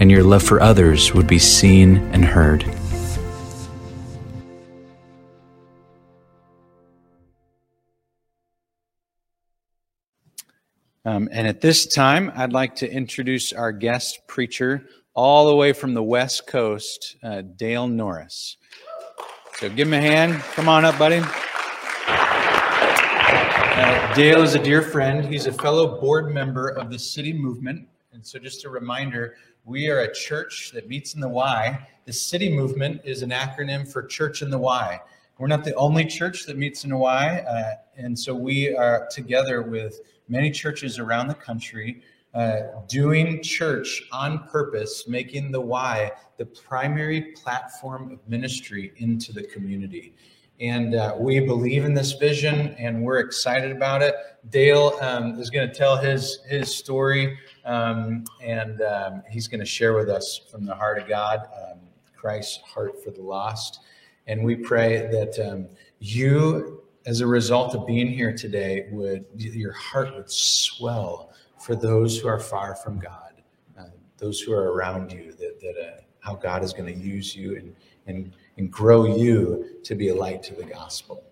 and your love for others would be seen and heard. Um, and at this time, I'd like to introduce our guest preacher, all the way from the West Coast, uh, Dale Norris. So give him a hand. Come on up, buddy. Uh, Dale is a dear friend. He's a fellow board member of the City Movement. And so, just a reminder we are a church that meets in the Y. The City Movement is an acronym for Church in the Y. We're not the only church that meets in the Y. Uh, and so, we are together with many churches around the country uh, doing church on purpose, making the Y the primary platform of ministry into the community. And uh, we believe in this vision and we're excited about it. Dale um, is going to tell his, his story um, and um, he's going to share with us from the heart of God, um, Christ's heart for the lost. And we pray that um, you, as a result of being here today, would your heart would swell for those who are far from God, uh, those who are around you, that, that uh, how God is going to use you and, and, and grow you to be a light to the gospel.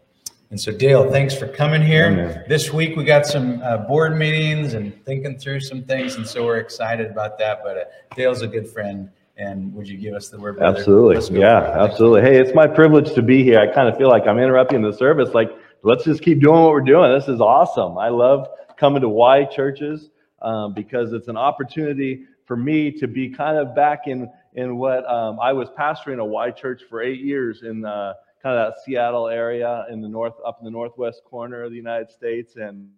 And so, Dale, thanks for coming here. this week we got some uh, board meetings and thinking through some things, and so we're excited about that. But uh, Dale's a good friend, and would you give us the word? Brother? Absolutely, yeah, absolutely. Hey, it's my privilege to be here. I kind of feel like I'm interrupting the service. Like, let's just keep doing what we're doing. This is awesome. I love coming to Y churches um, because it's an opportunity for me to be kind of back in in what um, I was pastoring a Y church for eight years in. Uh, kind of that Seattle area in the north, up in the northwest corner of the United States. And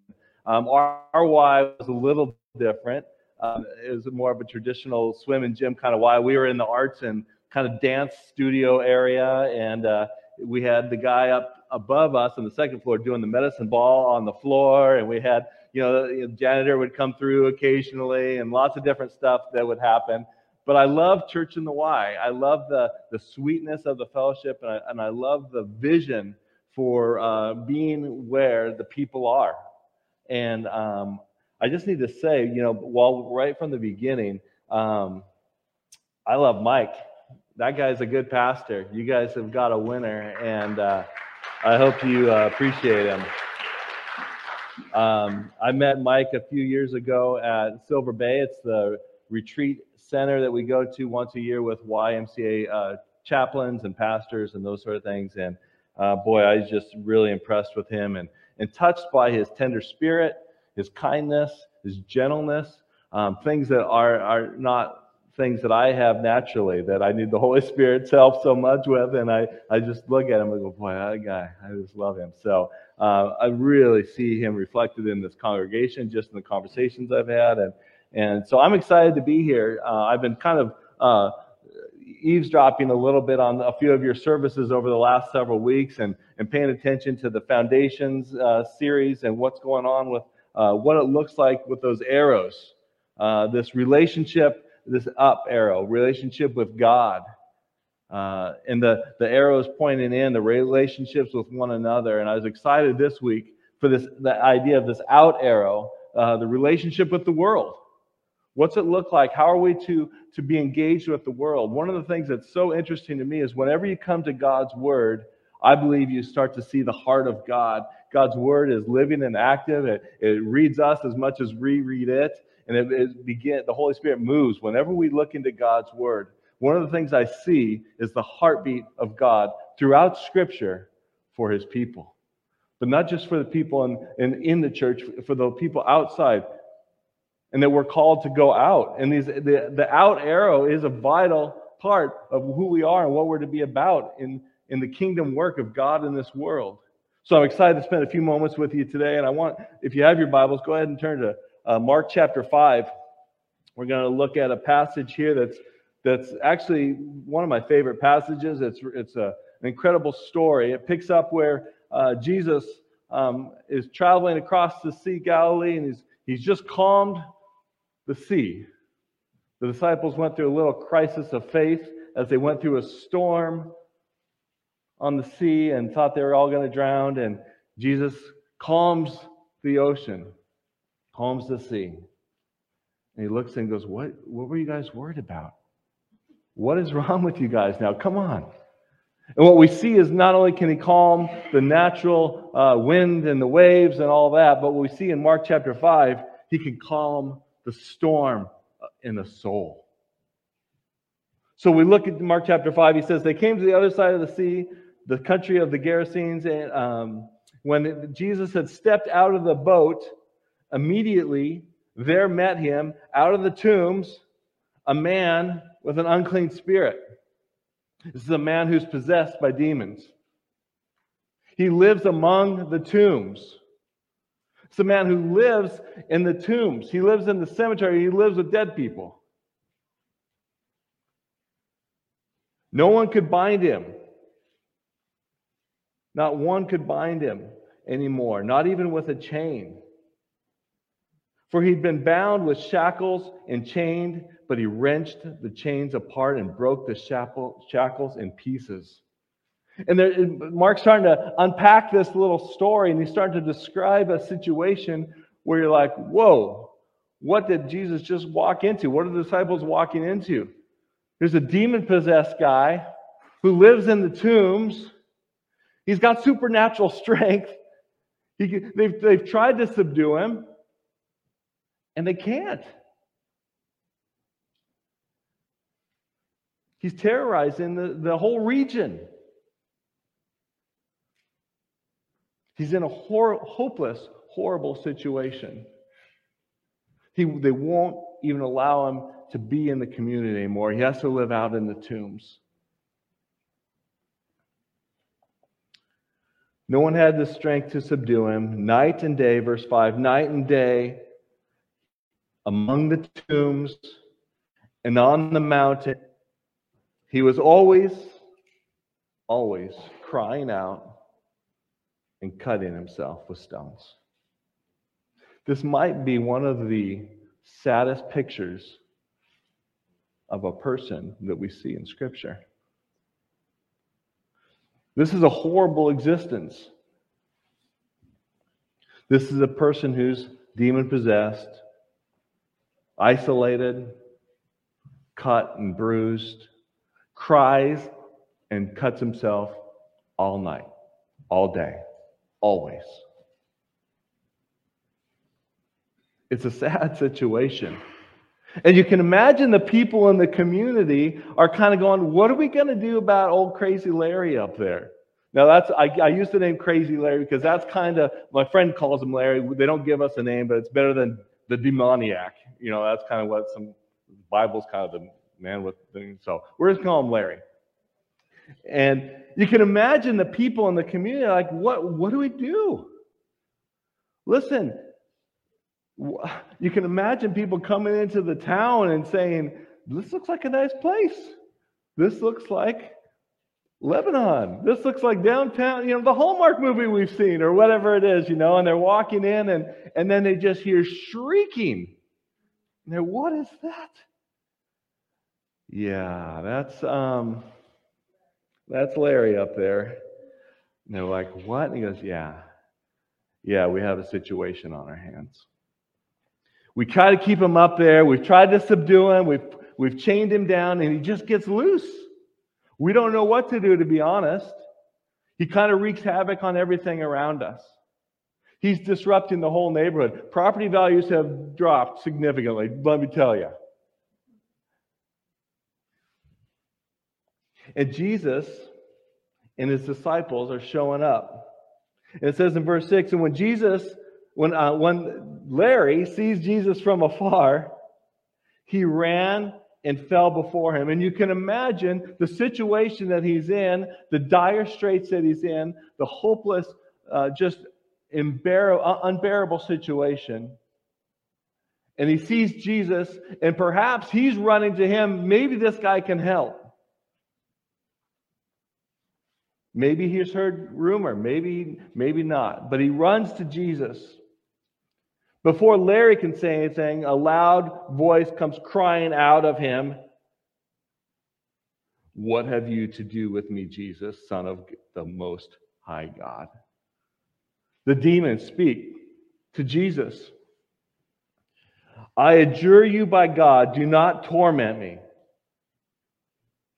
um, our, our Y was a little different. Um, it was more of a traditional swim and gym kind of Y. We were in the arts and kind of dance studio area, and uh, we had the guy up above us on the second floor doing the medicine ball on the floor, and we had you know the janitor would come through occasionally, and lots of different stuff that would happen. But I love Church in the Y. I love the, the sweetness of the fellowship, and I, and I love the vision for uh, being where the people are. And um, I just need to say, you know, while right from the beginning, um, I love Mike. That guy's a good pastor. You guys have got a winner, and uh, I hope you uh, appreciate him. Um, I met Mike a few years ago at Silver Bay. It's the retreat center that we go to once a year with YMCA uh, chaplains and pastors and those sort of things. And uh, boy, I was just really impressed with him and, and touched by his tender spirit, his kindness, his gentleness, um, things that are, are not things that I have naturally that I need the Holy Spirit's help so much with. And I, I just look at him and go, boy, that guy, I just love him. So uh, I really see him reflected in this congregation, just in the conversations I've had. And, and so I'm excited to be here. Uh, I've been kind of uh, eavesdropping a little bit on a few of your services over the last several weeks and, and paying attention to the Foundations uh, series and what's going on with uh, what it looks like with those arrows. Uh, this relationship, this up arrow, relationship with God. Uh, and the, the arrows pointing in, the relationships with one another. And I was excited this week for this the idea of this out arrow, the relationship with the world. What's it look like? How are we to, to be engaged with the world? One of the things that's so interesting to me is whenever you come to God's word, I believe you start to see the heart of God. God's word is living and active. It, it reads us as much as we read it. And it, it begin, the Holy Spirit moves whenever we look into God's word. One of the things I see is the heartbeat of God throughout Scripture for his people. But not just for the people in, in, in the church, for the people outside and that we're called to go out. And these, the, the out arrow is a vital part of who we are and what we're to be about in, in the kingdom work of God in this world. So I'm excited to spend a few moments with you today. And I want, if you have your Bibles, go ahead and turn to uh, Mark chapter 5. We're going to look at a passage here that's that's actually one of my favorite passages. It's, it's a, an incredible story. It picks up where uh, Jesus um, is traveling across the Sea Galilee and he's, he's just calmed the sea. The disciples went through a little crisis of faith as they went through a storm on the sea and thought they were all going to drown. And Jesus calms the ocean, calms the sea. And he looks and goes, What, what were you guys worried about? What is wrong with you guys now? Come on. And what we see is not only can he calm the natural uh, wind and the waves and all that, but what we see in Mark chapter 5, he can calm the storm uh, in the soul. So we look at Mark chapter 5, he says, They came to the other side of the sea, the country of the Gerasenes, and um, when Jesus had stepped out of the boat, immediately there met him out of the tombs a man with an unclean spirit. This is a man who's possessed by demons. He lives among the tombs. It's a man who lives in the tombs. He lives in the cemetery. He lives with dead people. No one could bind him. Not one could bind him anymore, not even with a chain. For he'd been bound with shackles and chained, but he wrenched the chains apart and broke the shackles in pieces. And there, Mark's starting to unpack this little story, and he's starting to describe a situation where you're like, whoa, what did Jesus just walk into? What are the disciples walking into? There's a demon possessed guy who lives in the tombs. He's got supernatural strength. He, they've, they've tried to subdue him, and they can't. He's terrorizing the, the whole region. He's in a hor- hopeless, horrible situation. He, they won't even allow him to be in the community anymore. He has to live out in the tombs. No one had the strength to subdue him. Night and day, verse 5, night and day, among the tombs and on the mountain, he was always, always crying out and cutting himself with stones. This might be one of the saddest pictures of a person that we see in Scripture. This is a horrible existence. This is a person who's demon possessed, isolated, cut and bruised, cries and cuts himself all night, all day, always. It's a sad situation. And you can imagine the people in the community are kind of going, What are we going to do about old crazy Larry up there? Now, that's I, I use the name Crazy Larry because that's kind of my friend calls him Larry. They don't give us a name, but it's better than the demoniac. You know, that's kind of what some Bible's kind of the man with. So we're just calling him Larry. And you can imagine the people in the community like, what, what do we do? Listen, you can imagine people coming into the town and saying, This looks like a nice place. This looks like Lebanon. This looks like downtown, you know, the Hallmark movie we've seen or whatever it is, you know, and they're walking in and, and then they just hear shrieking. And they're, what is that? Yeah, that's um that's Larry up there. And they're like, what? And he goes, Yeah. Yeah, we have a situation on our hands. We try to keep him up there. We've tried to subdue him. We've, we've chained him down, and he just gets loose. We don't know what to do, to be honest. He kind of wreaks havoc on everything around us. He's disrupting the whole neighborhood. Property values have dropped significantly, let me tell you. And Jesus and his disciples are showing up. And it says in verse 6 And when Jesus when, uh, when Larry sees Jesus from afar, he ran and fell before him. And you can imagine the situation that he's in, the dire straits that he's in, the hopeless, uh, just unbearable, uh, unbearable situation. and he sees Jesus, and perhaps he's running to him. Maybe this guy can help. Maybe he's heard rumor, maybe, maybe not. But he runs to Jesus. Before Larry can say anything, a loud voice comes crying out of him. What have you to do with me, Jesus, Son of the Most High God? The demons speak to Jesus. I adjure you by God, do not torment me.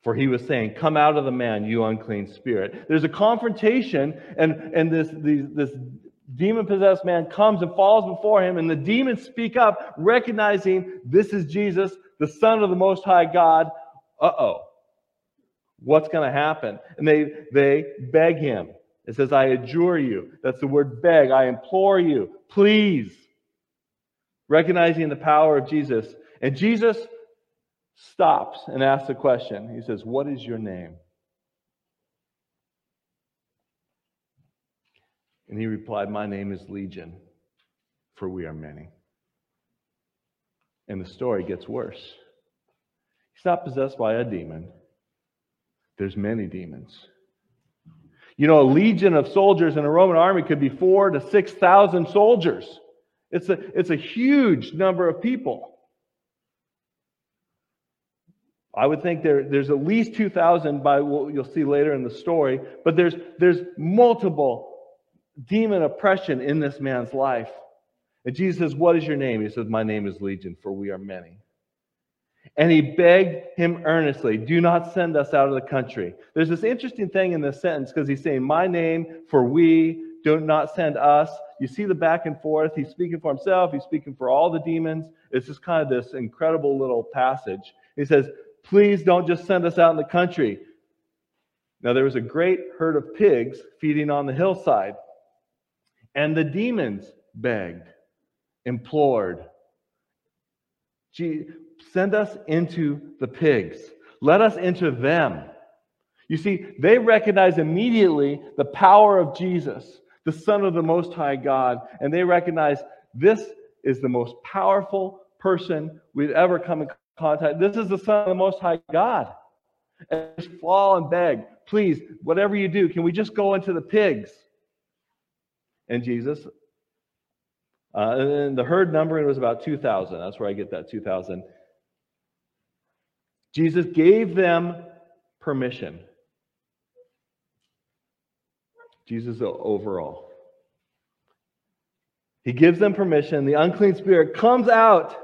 For he was saying, Come out of the man, you unclean spirit. There's a confrontation, and, and this, this, this demon possessed man comes and falls before him, and the demons speak up, recognizing this is Jesus, the Son of the Most High God. Uh oh. What's going to happen? And they, they beg him. It says, I adjure you. That's the word beg. I implore you. Please. Recognizing the power of Jesus. And Jesus stops and asks a question. He says, What is your name? And he replied, My name is Legion, for we are many. And the story gets worse. He's not possessed by a demon, there's many demons. You know, a legion of soldiers in a Roman army could be four to 6,000 soldiers. It's a, it's a huge number of people. I would think there, there's at least 2,000 by what you'll see later in the story, but there's, there's multiple demon oppression in this man's life. And Jesus says, What is your name? He says, My name is Legion, for we are many. And he begged him earnestly, Do not send us out of the country. There's this interesting thing in this sentence because he's saying, My name, for we, do not send us. You see the back and forth. He's speaking for himself, he's speaking for all the demons. It's just kind of this incredible little passage. He says, Please don't just send us out in the country. Now, there was a great herd of pigs feeding on the hillside, and the demons begged, implored, send us into the pigs. Let us enter them. You see, they recognize immediately the power of Jesus, the Son of the Most High God, and they recognize this is the most powerful person we've ever come in contact. This is the Son of the Most High God. And just fall and beg, please, whatever you do, can we just go into the pigs? And Jesus, uh, and the herd numbering was about 2,000. That's where I get that 2,000. Jesus gave them permission. Jesus overall. He gives them permission. The unclean spirit comes out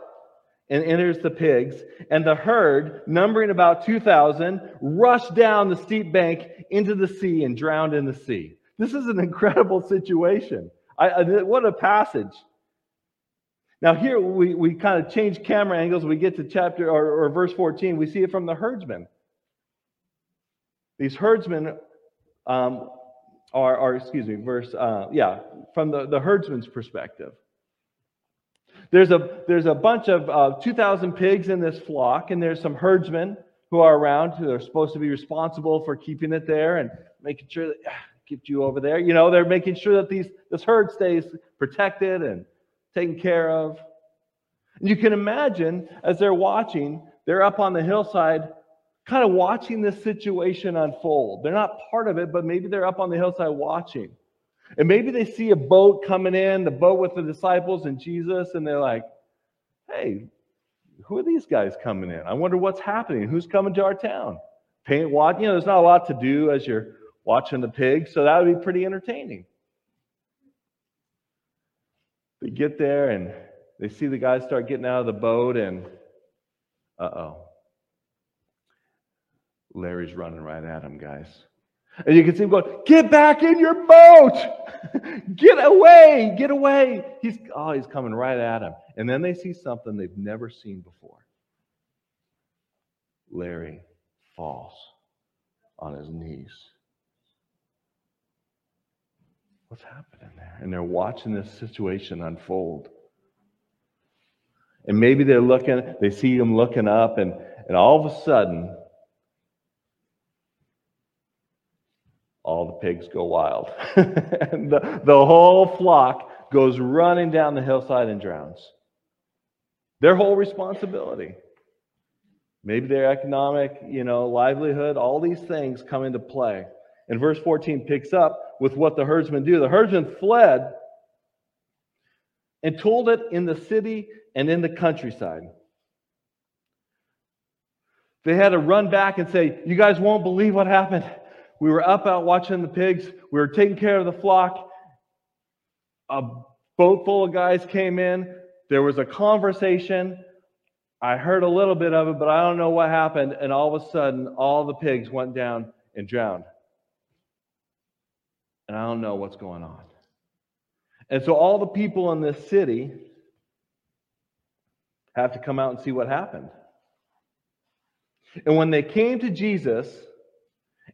and enters the pigs, and the herd, numbering about 2,000, rushed down the steep bank into the sea and drowned in the sea. This is an incredible situation. I, I, what a passage. Now, here we, we kind of change camera angles. We get to chapter or, or verse 14. We see it from the herdsmen. These herdsmen um, are, are, excuse me, verse, uh, yeah, from the, the herdsman's perspective. There's a, there's a bunch of uh, 2,000 pigs in this flock, and there's some herdsmen who are around who are supposed to be responsible for keeping it there and making sure that, ah, keep you over there. You know, they're making sure that these, this herd stays protected and taken care of. And you can imagine as they're watching, they're up on the hillside, kind of watching this situation unfold. They're not part of it, but maybe they're up on the hillside watching. And maybe they see a boat coming in, the boat with the disciples and Jesus, and they're like, hey, who are these guys coming in? I wonder what's happening. Who's coming to our town? Paint, watch. You know, there's not a lot to do as you're watching the pigs, so that would be pretty entertaining. They get there and they see the guys start getting out of the boat, and uh oh. Larry's running right at him, guys. And you can see him going, Get back in your boat! get away! Get away! He's oh, he's coming right at him. And then they see something they've never seen before. Larry falls on his knees. What's happening there? And they're watching this situation unfold. And maybe they're looking, they see him looking up, and, and all of a sudden, pigs go wild. and the, the whole flock goes running down the hillside and drowns. Their whole responsibility. Maybe their economic, you know, livelihood, all these things come into play. And verse 14 picks up with what the herdsmen do. The herdsmen fled and told it in the city and in the countryside. They had to run back and say, You guys won't believe what happened. We were up out watching the pigs, we were taking care of the flock. A boat full of guys came in. There was a conversation. I heard a little bit of it, but I don't know what happened. And all of a sudden, all the pigs went down and drowned. And I don't know what's going on. And so all the people in this city have to come out and see what happened. And when they came to Jesus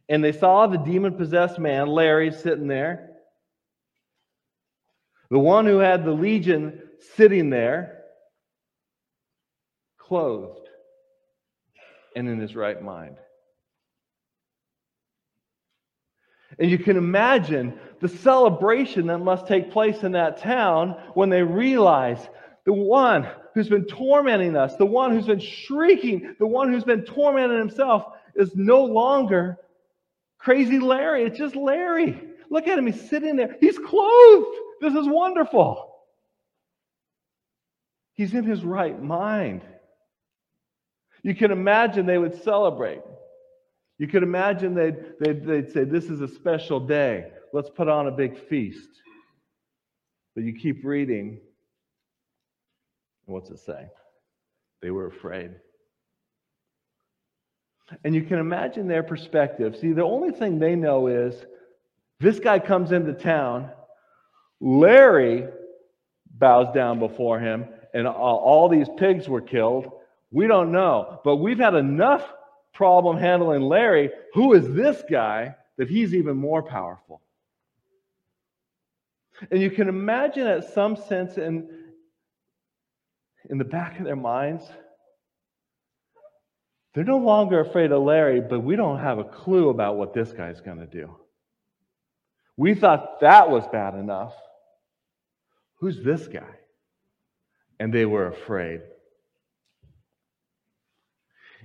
and they saw the demon possessed man, Larry, sitting there, the one who had the legion sitting there, clothed and in his right mind. And you can imagine the celebration that must take place in that town when they realize the one who's been tormenting us, the one who's been shrieking, the one who's been tormenting himself is no longer crazy Larry. It's just Larry. Look at him. He's sitting there. He's clothed. This is wonderful. He's in his right mind. You can imagine they would celebrate. You could imagine they'd, they'd, they'd say, This is a special day. Let's put on a big feast. But you keep reading, what's it say? They were afraid. And you can imagine their perspective. See, the only thing they know is this guy comes into town, Larry bows down before him, and all these pigs were killed. We don't know. But we've had enough problem handling Larry. Who is this guy that he's even more powerful? And you can imagine, at some sense, in, in the back of their minds, they're no longer afraid of Larry, but we don't have a clue about what this guy's going to do. We thought that was bad enough. Who's this guy? And they were afraid.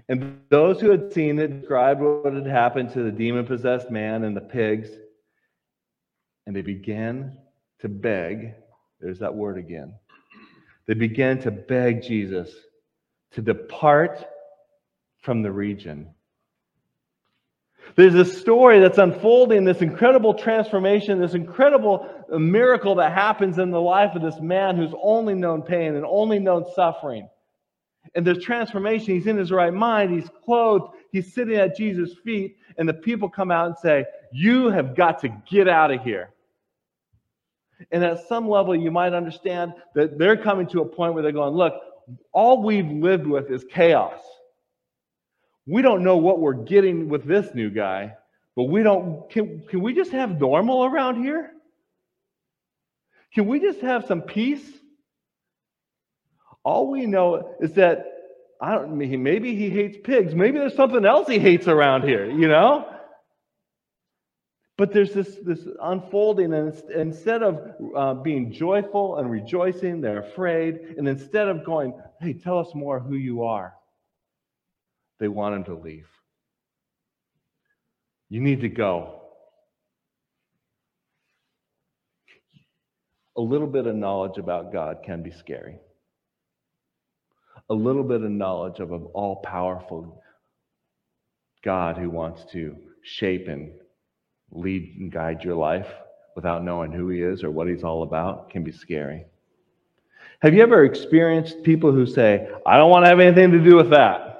And those who had seen it described what had happened to the demon possessed man and the pigs. And they began to beg. There's that word again. They began to beg Jesus to depart from the region. There's a story that's unfolding, this incredible transformation, this incredible miracle that happens in the life of this man who's only known pain and only known suffering. And there's transformation. He's in his right mind. He's clothed. He's sitting at Jesus' feet. And the people come out and say, You have got to get out of here. And at some level, you might understand that they're coming to a point where they're going, Look, all we've lived with is chaos. We don't know what we're getting with this new guy, but we don't. Can, can we just have normal around here? Can we just have some peace? All we know is that I don't maybe he hates pigs. Maybe there's something else he hates around here, you know? But there's this, this unfolding, and instead of uh, being joyful and rejoicing, they're afraid. And instead of going, hey, tell us more who you are, they want him to leave. You need to go. A little bit of knowledge about God can be scary a little bit of knowledge of an all powerful God who wants to shape and lead and guide your life without knowing who He is or what He's all about can be scary. Have you ever experienced people who say, I don't want to have anything to do with that?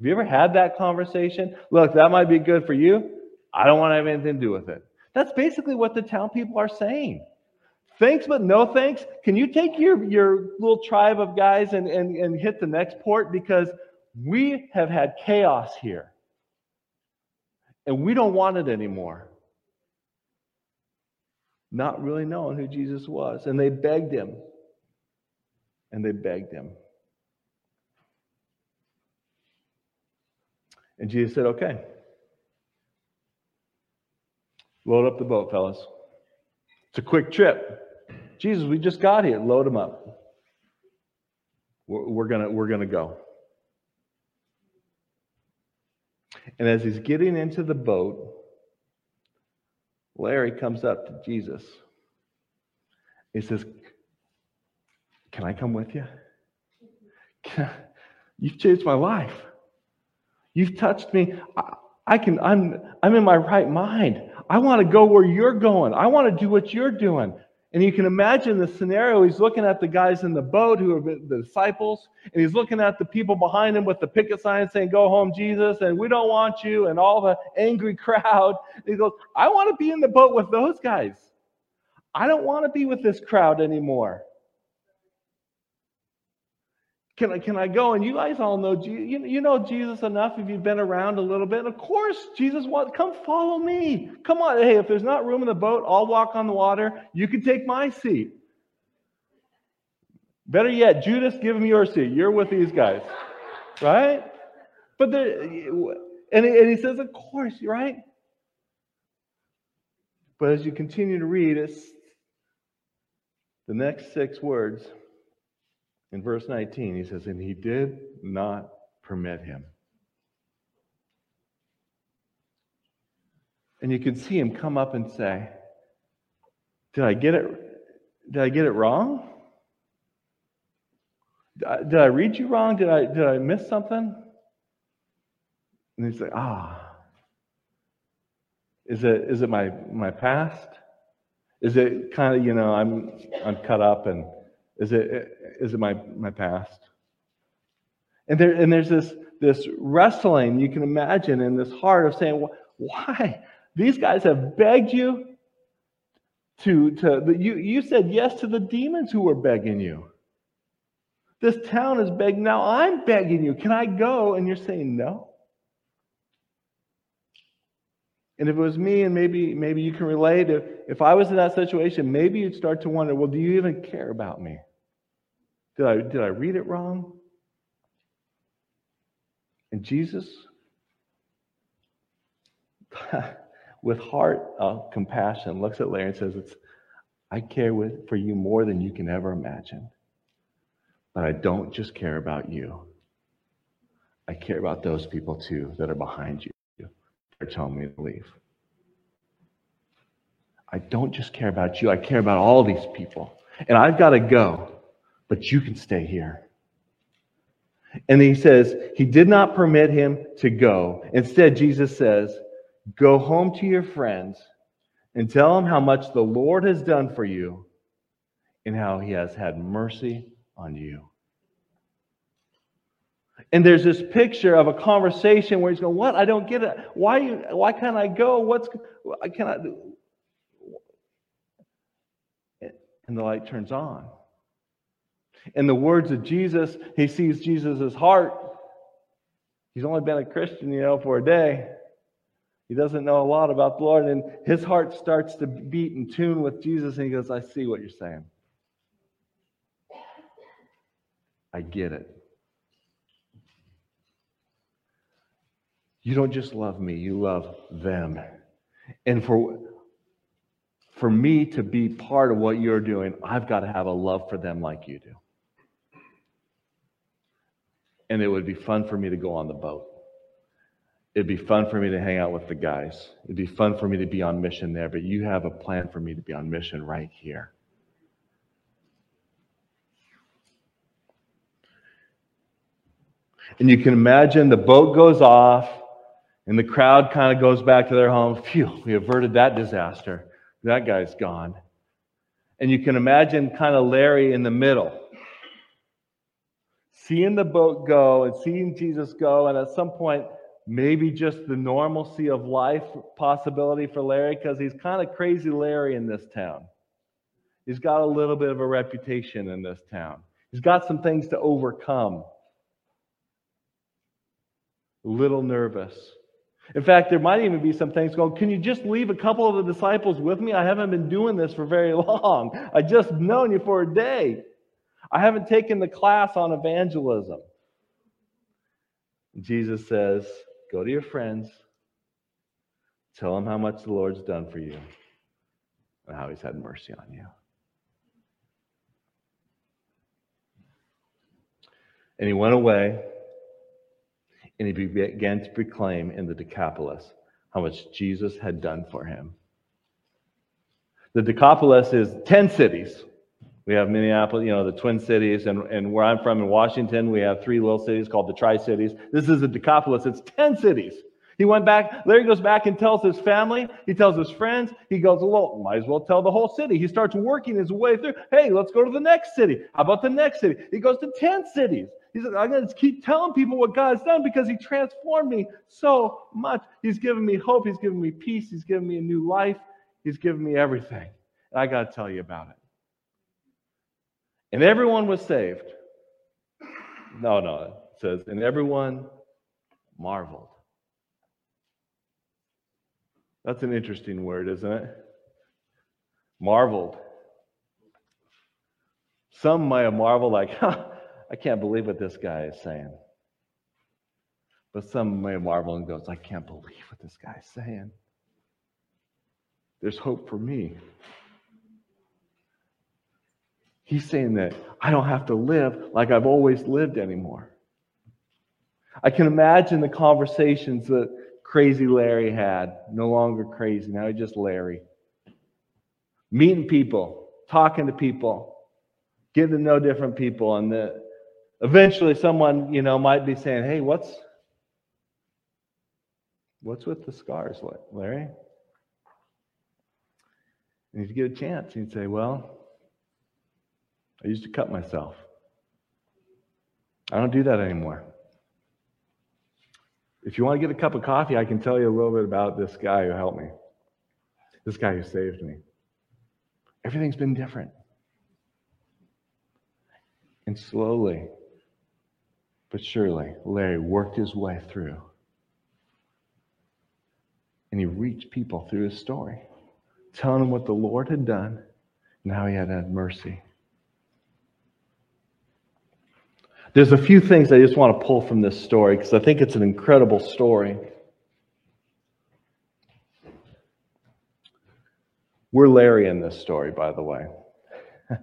Have you ever had that conversation? Look, that might be good for you. I don't want to have anything to do with it. That's basically what the town people are saying. Thanks but no thanks. Can you take your, your little tribe of guys and, and, and hit the next port? Because we have had chaos here. And we don't want it anymore. Not really knowing who jesus was. And they begged him. And they begged him and jesus said okay load up the boat fellas it's a quick trip Jesus, we just got here. Load them up. we're, we're gonna we're gonna go. And as he's getting into the boat, Larry comes up to Jesus. He says, Can I come with you? You've changed my life. You've touched me. I, I can, I'm, I'm in my right mind. I want to go where you're going. I want to do what you're doing. And you can imagine the scenario. He's looking at the guys in the boat who are the disciples, and he's looking at the people behind him with the picket sign saying, Go home, Jesus, and we don't want you, and all the angry crowd. And he goes, I want to be in the boat with those guys. I don't want to be with this crowd anymore. Can I, can I go? And you guys all know, you, you know Jesus enough if you've been around a little bit. Of course, Jesus wants, come follow me. Come on. Hey, if there's not room in the boat, I'll walk on the water. You can take my seat. Better yet, Judas, give him your seat. You're with these guys. Right? But the, and he, and he says, of course, right? But as you continue to read, it's the next six words in verse 19, he says, And he did not permit him. And you can see him come up and say, Did I get it? Did I get it wrong? Did I read you wrong? Did I, did I miss something? And he's like, Ah. Is it, is it my, my past? Is it kind of, you know, I'm, I'm cut up and is it, is it my, my past? And, there, and there's this, this wrestling you can imagine in this heart of saying, why? These guys have begged you to, to you, you said yes to the demons who were begging you. This town is begging. Now I'm begging you. Can I go? And you're saying no. And if it was me, and maybe maybe you can relate, if, if I was in that situation, maybe you'd start to wonder, well, do you even care about me? Did I, did I read it wrong? And Jesus, with heart of compassion, looks at Larry and says, it's, I care with, for you more than you can ever imagine. But I don't just care about you. I care about those people too that are behind you. They're telling me to leave. I don't just care about you, I care about all these people. And I've got to go but you can stay here. And he says, He did not permit him to go. Instead, Jesus says, Go home to your friends and tell them how much the Lord has done for you and how he has had mercy on you. And there's this picture of a conversation where he's going, What? I don't get it. Why, why can't I go? What's, can I do? And the light turns on. In the words of Jesus, he sees Jesus' heart. He's only been a Christian, you know, for a day. He doesn't know a lot about the Lord, and his heart starts to beat in tune with Jesus, and he goes, I see what you're saying. I get it. You don't just love me, you love them. And for for me to be part of what you're doing, I've got to have a love for them like you do and it would be fun for me to go on the boat. It'd be fun for me to hang out with the guys. It'd be fun for me to be on mission there, but you have a plan for me to be on mission right here. And you can imagine the boat goes off and the crowd kind of goes back to their home. Phew, we averted that disaster. That guy's gone. And you can imagine kind of Larry in the middle seeing the boat go and seeing Jesus go, and at some point, maybe just the normalcy of life possibility for Larry, because he's kind of crazy Larry in this town. He's got a little bit of a reputation in this town. He's got some things to overcome. A little nervous. In fact, there might even be some things going, can you just leave a couple of the disciples with me? I haven't been doing this for very long. I just known you for a day. I haven't taken the class on evangelism. Jesus says, Go to your friends, tell them how much the Lord's done for you and how he's had mercy on you. And he went away and he began to proclaim in the Decapolis how much Jesus had done for him. The Decapolis is 10 cities. We have Minneapolis, you know, the Twin Cities, and, and where I'm from in Washington, we have three little cities called the Tri Cities. This is a Decapolis, it's 10 cities. He went back, Larry goes back and tells his family, he tells his friends, he goes, well, might as well tell the whole city. He starts working his way through. Hey, let's go to the next city. How about the next city? He goes to 10 cities. He says, I'm going to keep telling people what God's done because He transformed me so much. He's given me hope. He's given me peace. He's given me a new life. He's given me everything. And I got to tell you about it. And everyone was saved. No, no, it says, and everyone marveled. That's an interesting word, isn't it? Marveled. Some might have marveled, like, huh, I can't believe what this guy is saying. But some may marvel and goes, I can't believe what this guy's saying. There's hope for me. He's saying that I don't have to live like I've always lived anymore. I can imagine the conversations that crazy Larry had. No longer crazy, now he's just Larry. Meeting people, talking to people, getting to know different people, and the, eventually someone, you know, might be saying, "Hey, what's what's with the scars, Larry?" And he'd get a chance. He'd say, "Well, I used to cut myself. I don't do that anymore." If you want to get a cup of coffee, I can tell you a little bit about this guy who helped me, this guy who saved me. Everything's been different. And slowly, but surely, Larry worked his way through. And he reached people through his story, telling them what the Lord had done and how he had had mercy. There's a few things I just want to pull from this story because I think it's an incredible story. We're Larry in this story, by the way.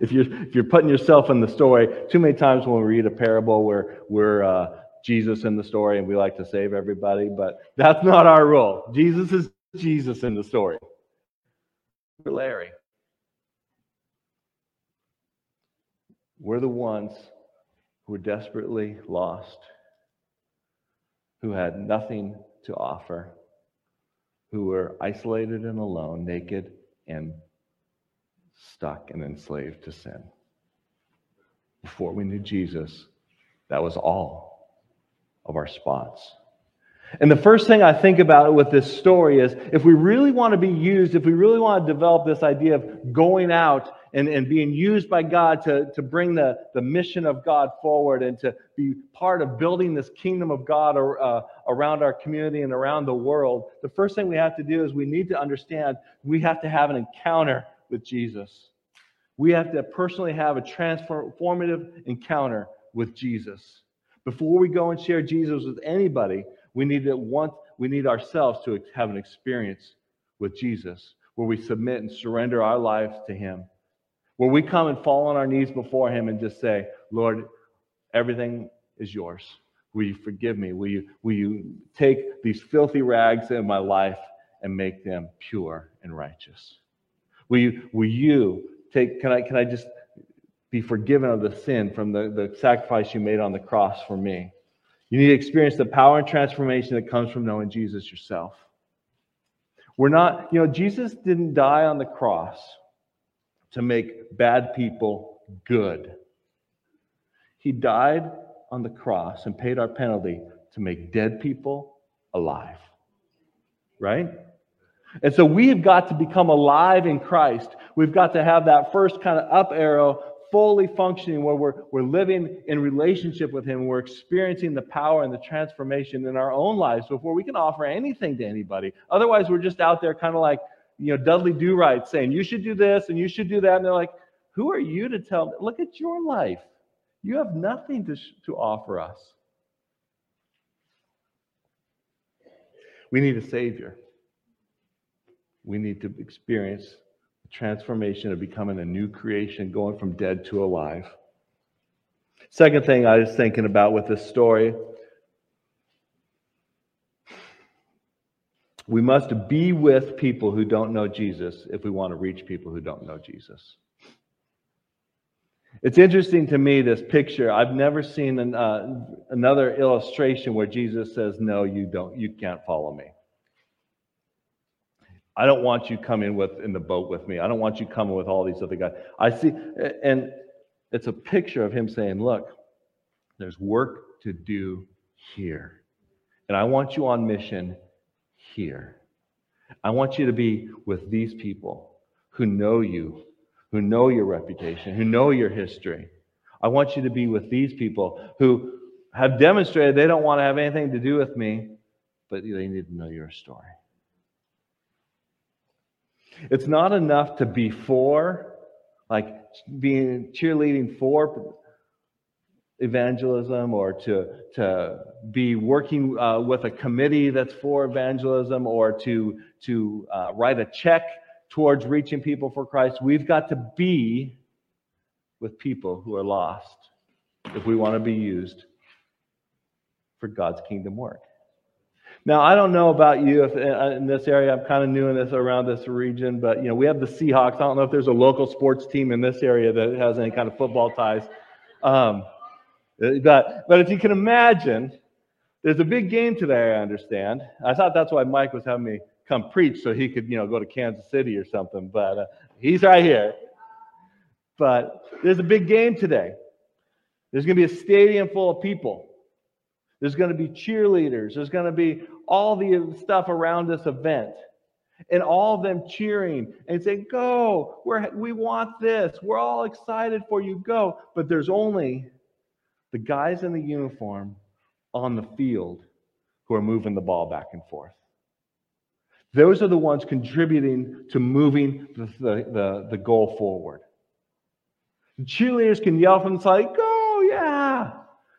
if you're if you're putting yourself in the story, too many times when we read a parable where we're uh, Jesus in the story and we like to save everybody, but that's not our role. Jesus is Jesus in the story. We're Larry. We're the ones were desperately lost, who had nothing to offer, who were isolated and alone, naked and stuck and enslaved to sin. Before we knew Jesus, that was all of our spots. And the first thing I think about with this story is if we really want to be used, if we really want to develop this idea of going out and, and being used by God to, to bring the, the mission of God forward and to be part of building this kingdom of God uh, around our community and around the world, the first thing we have to do is we need to understand we have to have an encounter with Jesus. We have to personally have a transformative encounter with Jesus. Before we go and share Jesus with anybody, we need to want we need ourselves to have an experience with Jesus where we submit and surrender our lives to him where we come and fall on our knees before Him and just say, Lord, everything is yours. Will you forgive me? Will you, will you take these filthy rags in my life and make them pure and righteous? Will you, will you take, can I, can I just be forgiven of the sin from the, the sacrifice you made on the cross for me? You need to experience the power and transformation that comes from knowing Jesus yourself. We're not, you know, Jesus didn't die on the cross to make bad people good. He died on the cross and paid our penalty to make dead people alive. Right? And so we've got to become alive in Christ. We've got to have that first kind of up arrow fully functioning where we're, we're living in relationship with Him. We're experiencing the power and the transformation in our own lives before we can offer anything to anybody. Otherwise, we're just out there kind of like, you know, Dudley Do Right saying, you should do this and you should do that. And they're like, who are you to tell me? Look at your life. You have nothing to, to offer us. We need a Savior. We need to experience the transformation of becoming a new creation, going from dead to alive. Second thing I was thinking about with this story we must be with people who don't know Jesus if we want to reach people who don't know Jesus. It's interesting to me, this picture. I've never seen an, uh, another illustration where Jesus says, No, you don't, you can't follow me. I don't want you coming with in the boat with me. I don't want you coming with all these other guys. I see, and it's a picture of him saying, Look, there's work to do here. And I want you on mission here. I want you to be with these people who know you who know your reputation, who know your history. I want you to be with these people who have demonstrated they don't want to have anything to do with me, but they need to know your story. It's not enough to be for, like being cheerleading for evangelism or to, to be working uh, with a committee that's for evangelism or to, to uh, write a check towards reaching people for Christ. We've got to be with people who are lost if we want to be used for God's kingdom work. Now, I don't know about you if uh, in this area, I'm kind of new in this around this region, but you know, we have the Seahawks. I don't know if there's a local sports team in this area that has any kind of football ties. Um, but, but if you can imagine, there's a big game today, I understand. I thought that's why Mike was having me come preach so he could, you know, go to Kansas City or something. But uh, he's right here. But there's a big game today. There's going to be a stadium full of people. There's going to be cheerleaders. There's going to be all the stuff around this event. And all of them cheering and saying, Go, we're, we want this. We're all excited for you. Go. But there's only the guys in the uniform on the field who are moving the ball back and forth. Those are the ones contributing to moving the, the, the, goal forward. The cheerleaders can yell from the side, go, yeah.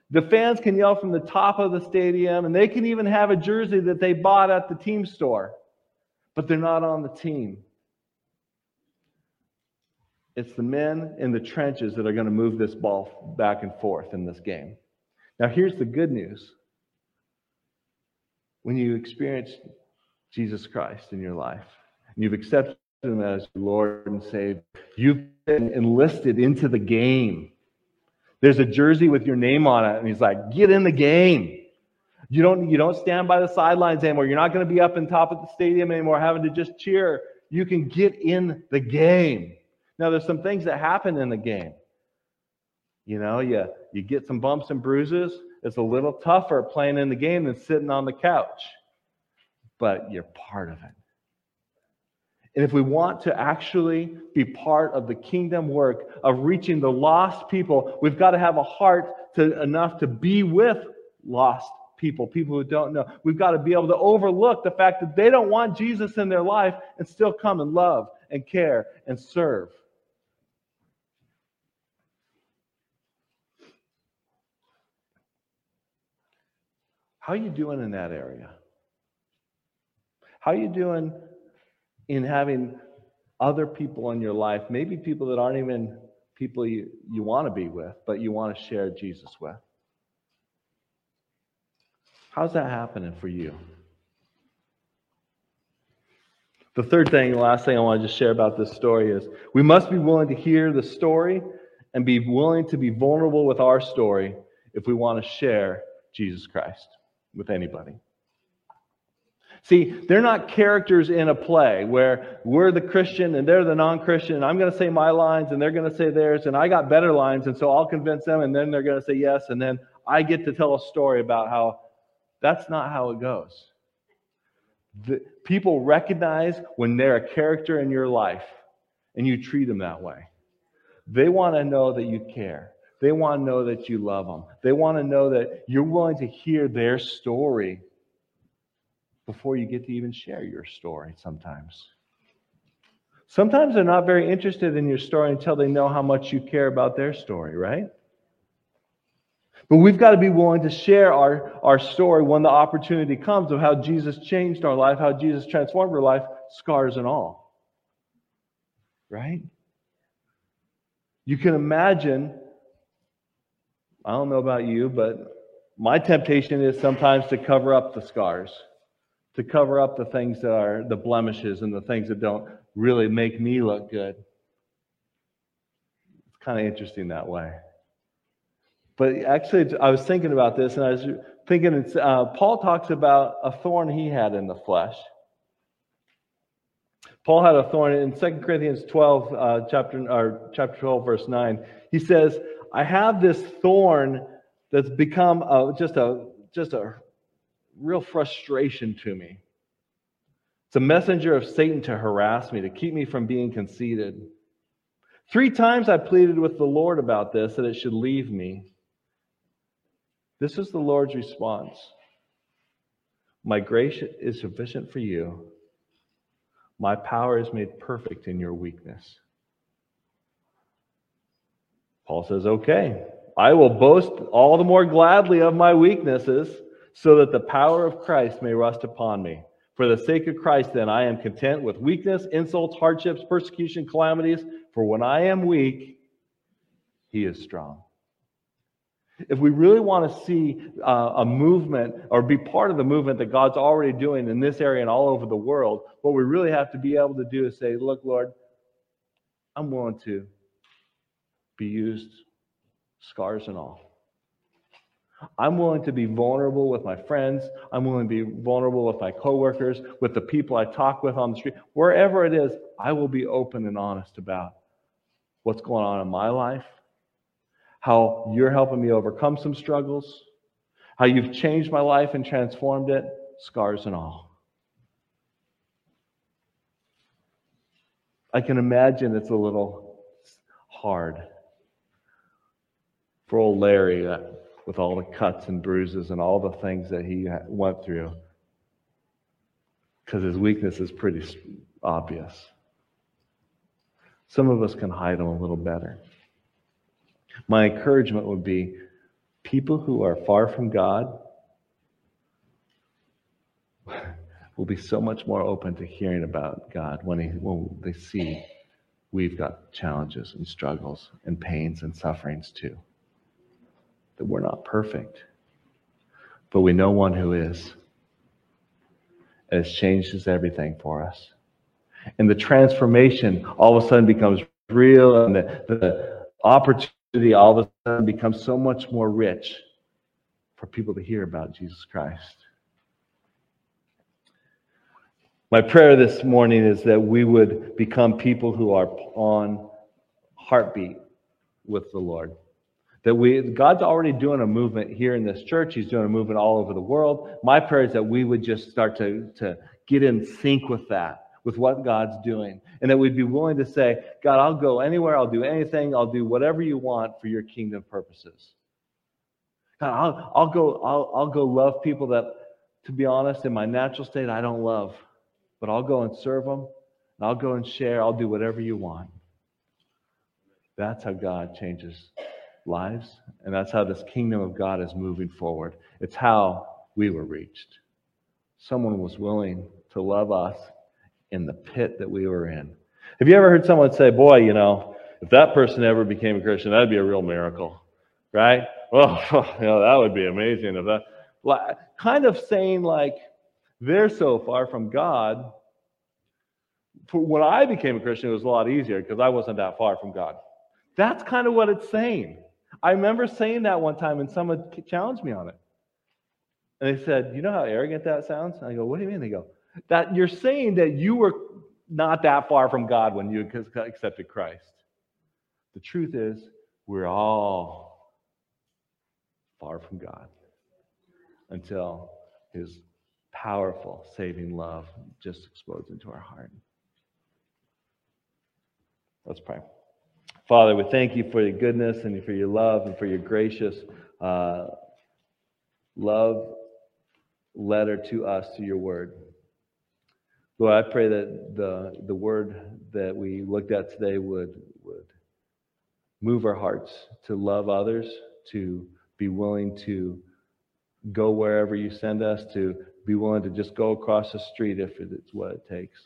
The fans can yell from the top of the stadium, and they can even have a jersey that they bought at the team store, but they're not on the team. It's the men in the trenches that are going to move this ball back and forth in this game. Now, here's the good news. When you experience Jesus Christ in your life, and you've accepted him as Lord and Savior, you've been enlisted into the game. There's a jersey with your name on it, and he's like, get in the game. You don't, you don't stand by the sidelines anymore. You're not going to be up in top of the stadium anymore having to just cheer. You can get in the game. Now, there's some things that happen in the game. You know, you, you get some bumps and bruises. It's a little tougher playing in the game than sitting on the couch but you're part of it. And if we want to actually be part of the kingdom work of reaching the lost people, we've got to have a heart to, enough to be with lost people, people who don't know. We've got to be able to overlook the fact that they don't want Jesus in their life and still come and love and care and serve. How are you doing in that area? How are you doing in having other people in your life, maybe people that aren't even people you, you want to be with, but you want to share Jesus with? How's that happening for you? The third thing, the last thing I want to just share about this story is we must be willing to hear the story and be willing to be vulnerable with our story if we want to share Jesus Christ with anybody. See, they're not characters in a play where we're the Christian and they're the non Christian, and I'm going to say my lines and they're going to say theirs, and I got better lines, and so I'll convince them, and then they're going to say yes, and then I get to tell a story about how that's not how it goes. The, people recognize when they're a character in your life and you treat them that way. They want to know that you care. They want to know that you love them. They want to know that you're willing to hear their story before you get to even share your story sometimes. Sometimes they're not very interested in your story until they know how much you care about their story, right? But we've got to be willing to share our, our story when the opportunity comes of how Jesus changed our life, how Jesus transformed our life, scars and all. Right? You can imagine I don't know about you, but my temptation is sometimes to cover up the scars, to cover up the things that are the blemishes and the things that don't really make me look good. It's kind of interesting that way. But actually, I was thinking about this, and I was thinking, uh, Paul talks about a thorn he had in the flesh. Paul had a thorn in 2 Corinthians 12, uh, chapter, or chapter 12, verse 9. He says, I have this thorn that's become a, just, a, just a real frustration to me. It's a messenger of Satan to harass me, to keep me from being conceited. Three times I pleaded with the Lord about this, that it should leave me. This is the Lord's response My grace is sufficient for you. My power is made perfect in your weakness. Paul says, Okay, I will boast all the more gladly of my weaknesses, so that the power of Christ may rest upon me. For the sake of Christ, then, I am content with weakness, insults, hardships, persecution, calamities. For when I am weak, he is strong. If we really want to see uh, a movement or be part of the movement that God's already doing in this area and all over the world, what we really have to be able to do is say, Look, Lord, I'm willing to be used, scars and all. I'm willing to be vulnerable with my friends. I'm willing to be vulnerable with my coworkers, with the people I talk with on the street. Wherever it is, I will be open and honest about what's going on in my life how you're helping me overcome some struggles, how you've changed my life and transformed it, scars and all. I can imagine it's a little hard for old Larry uh, with all the cuts and bruises and all the things that he went through because his weakness is pretty obvious. Some of us can hide them a little better. My encouragement would be people who are far from God will be so much more open to hearing about God when, he, when they see we've got challenges and struggles and pains and sufferings too. That we're not perfect, but we know one who is. And it changes everything for us. And the transformation all of a sudden becomes real, and the, the opportunity all of a sudden becomes so much more rich for people to hear about Jesus Christ. My prayer this morning is that we would become people who are on heartbeat with the Lord. That we God's already doing a movement here in this church. He's doing a movement all over the world. My prayer is that we would just start to, to get in sync with that with what God's doing. And that we'd be willing to say, God, I'll go anywhere, I'll do anything, I'll do whatever you want for your kingdom purposes. God, I'll, I'll go, I'll, I'll go love people that, to be honest, in my natural state, I don't love. But I'll go and serve them, I'll go and share, I'll do whatever you want. That's how God changes lives, and that's how this kingdom of God is moving forward. It's how we were reached. Someone was willing to love us in the pit that we were in. Have you ever heard someone say, Boy, you know, if that person ever became a Christian, that'd be a real miracle, right? Well, you know, that would be amazing if that, Like, kind of saying like, they're so far from God. When I became a Christian, it was a lot easier because I wasn't that far from God. That's kind of what it's saying. I remember saying that one time and someone challenged me on it. And they said, You know how arrogant that sounds? And I go, What do you mean? They go, that you're saying that you were not that far from God when you accepted Christ. The truth is, we're all far from God until his powerful saving love just explodes into our heart. Let's pray. Father, we thank you for your goodness and for your love and for your gracious uh, love letter to us, to your word. Lord, I pray that the, the word that we looked at today would, would move our hearts to love others, to be willing to go wherever you send us, to be willing to just go across the street if it's what it takes.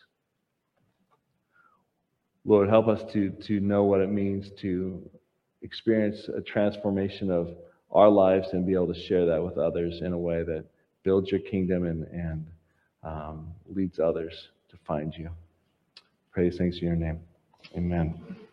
Lord, help us to, to know what it means to experience a transformation of our lives and be able to share that with others in a way that builds your kingdom and, and um, leads others to find you. Praise thanks in your name. Amen.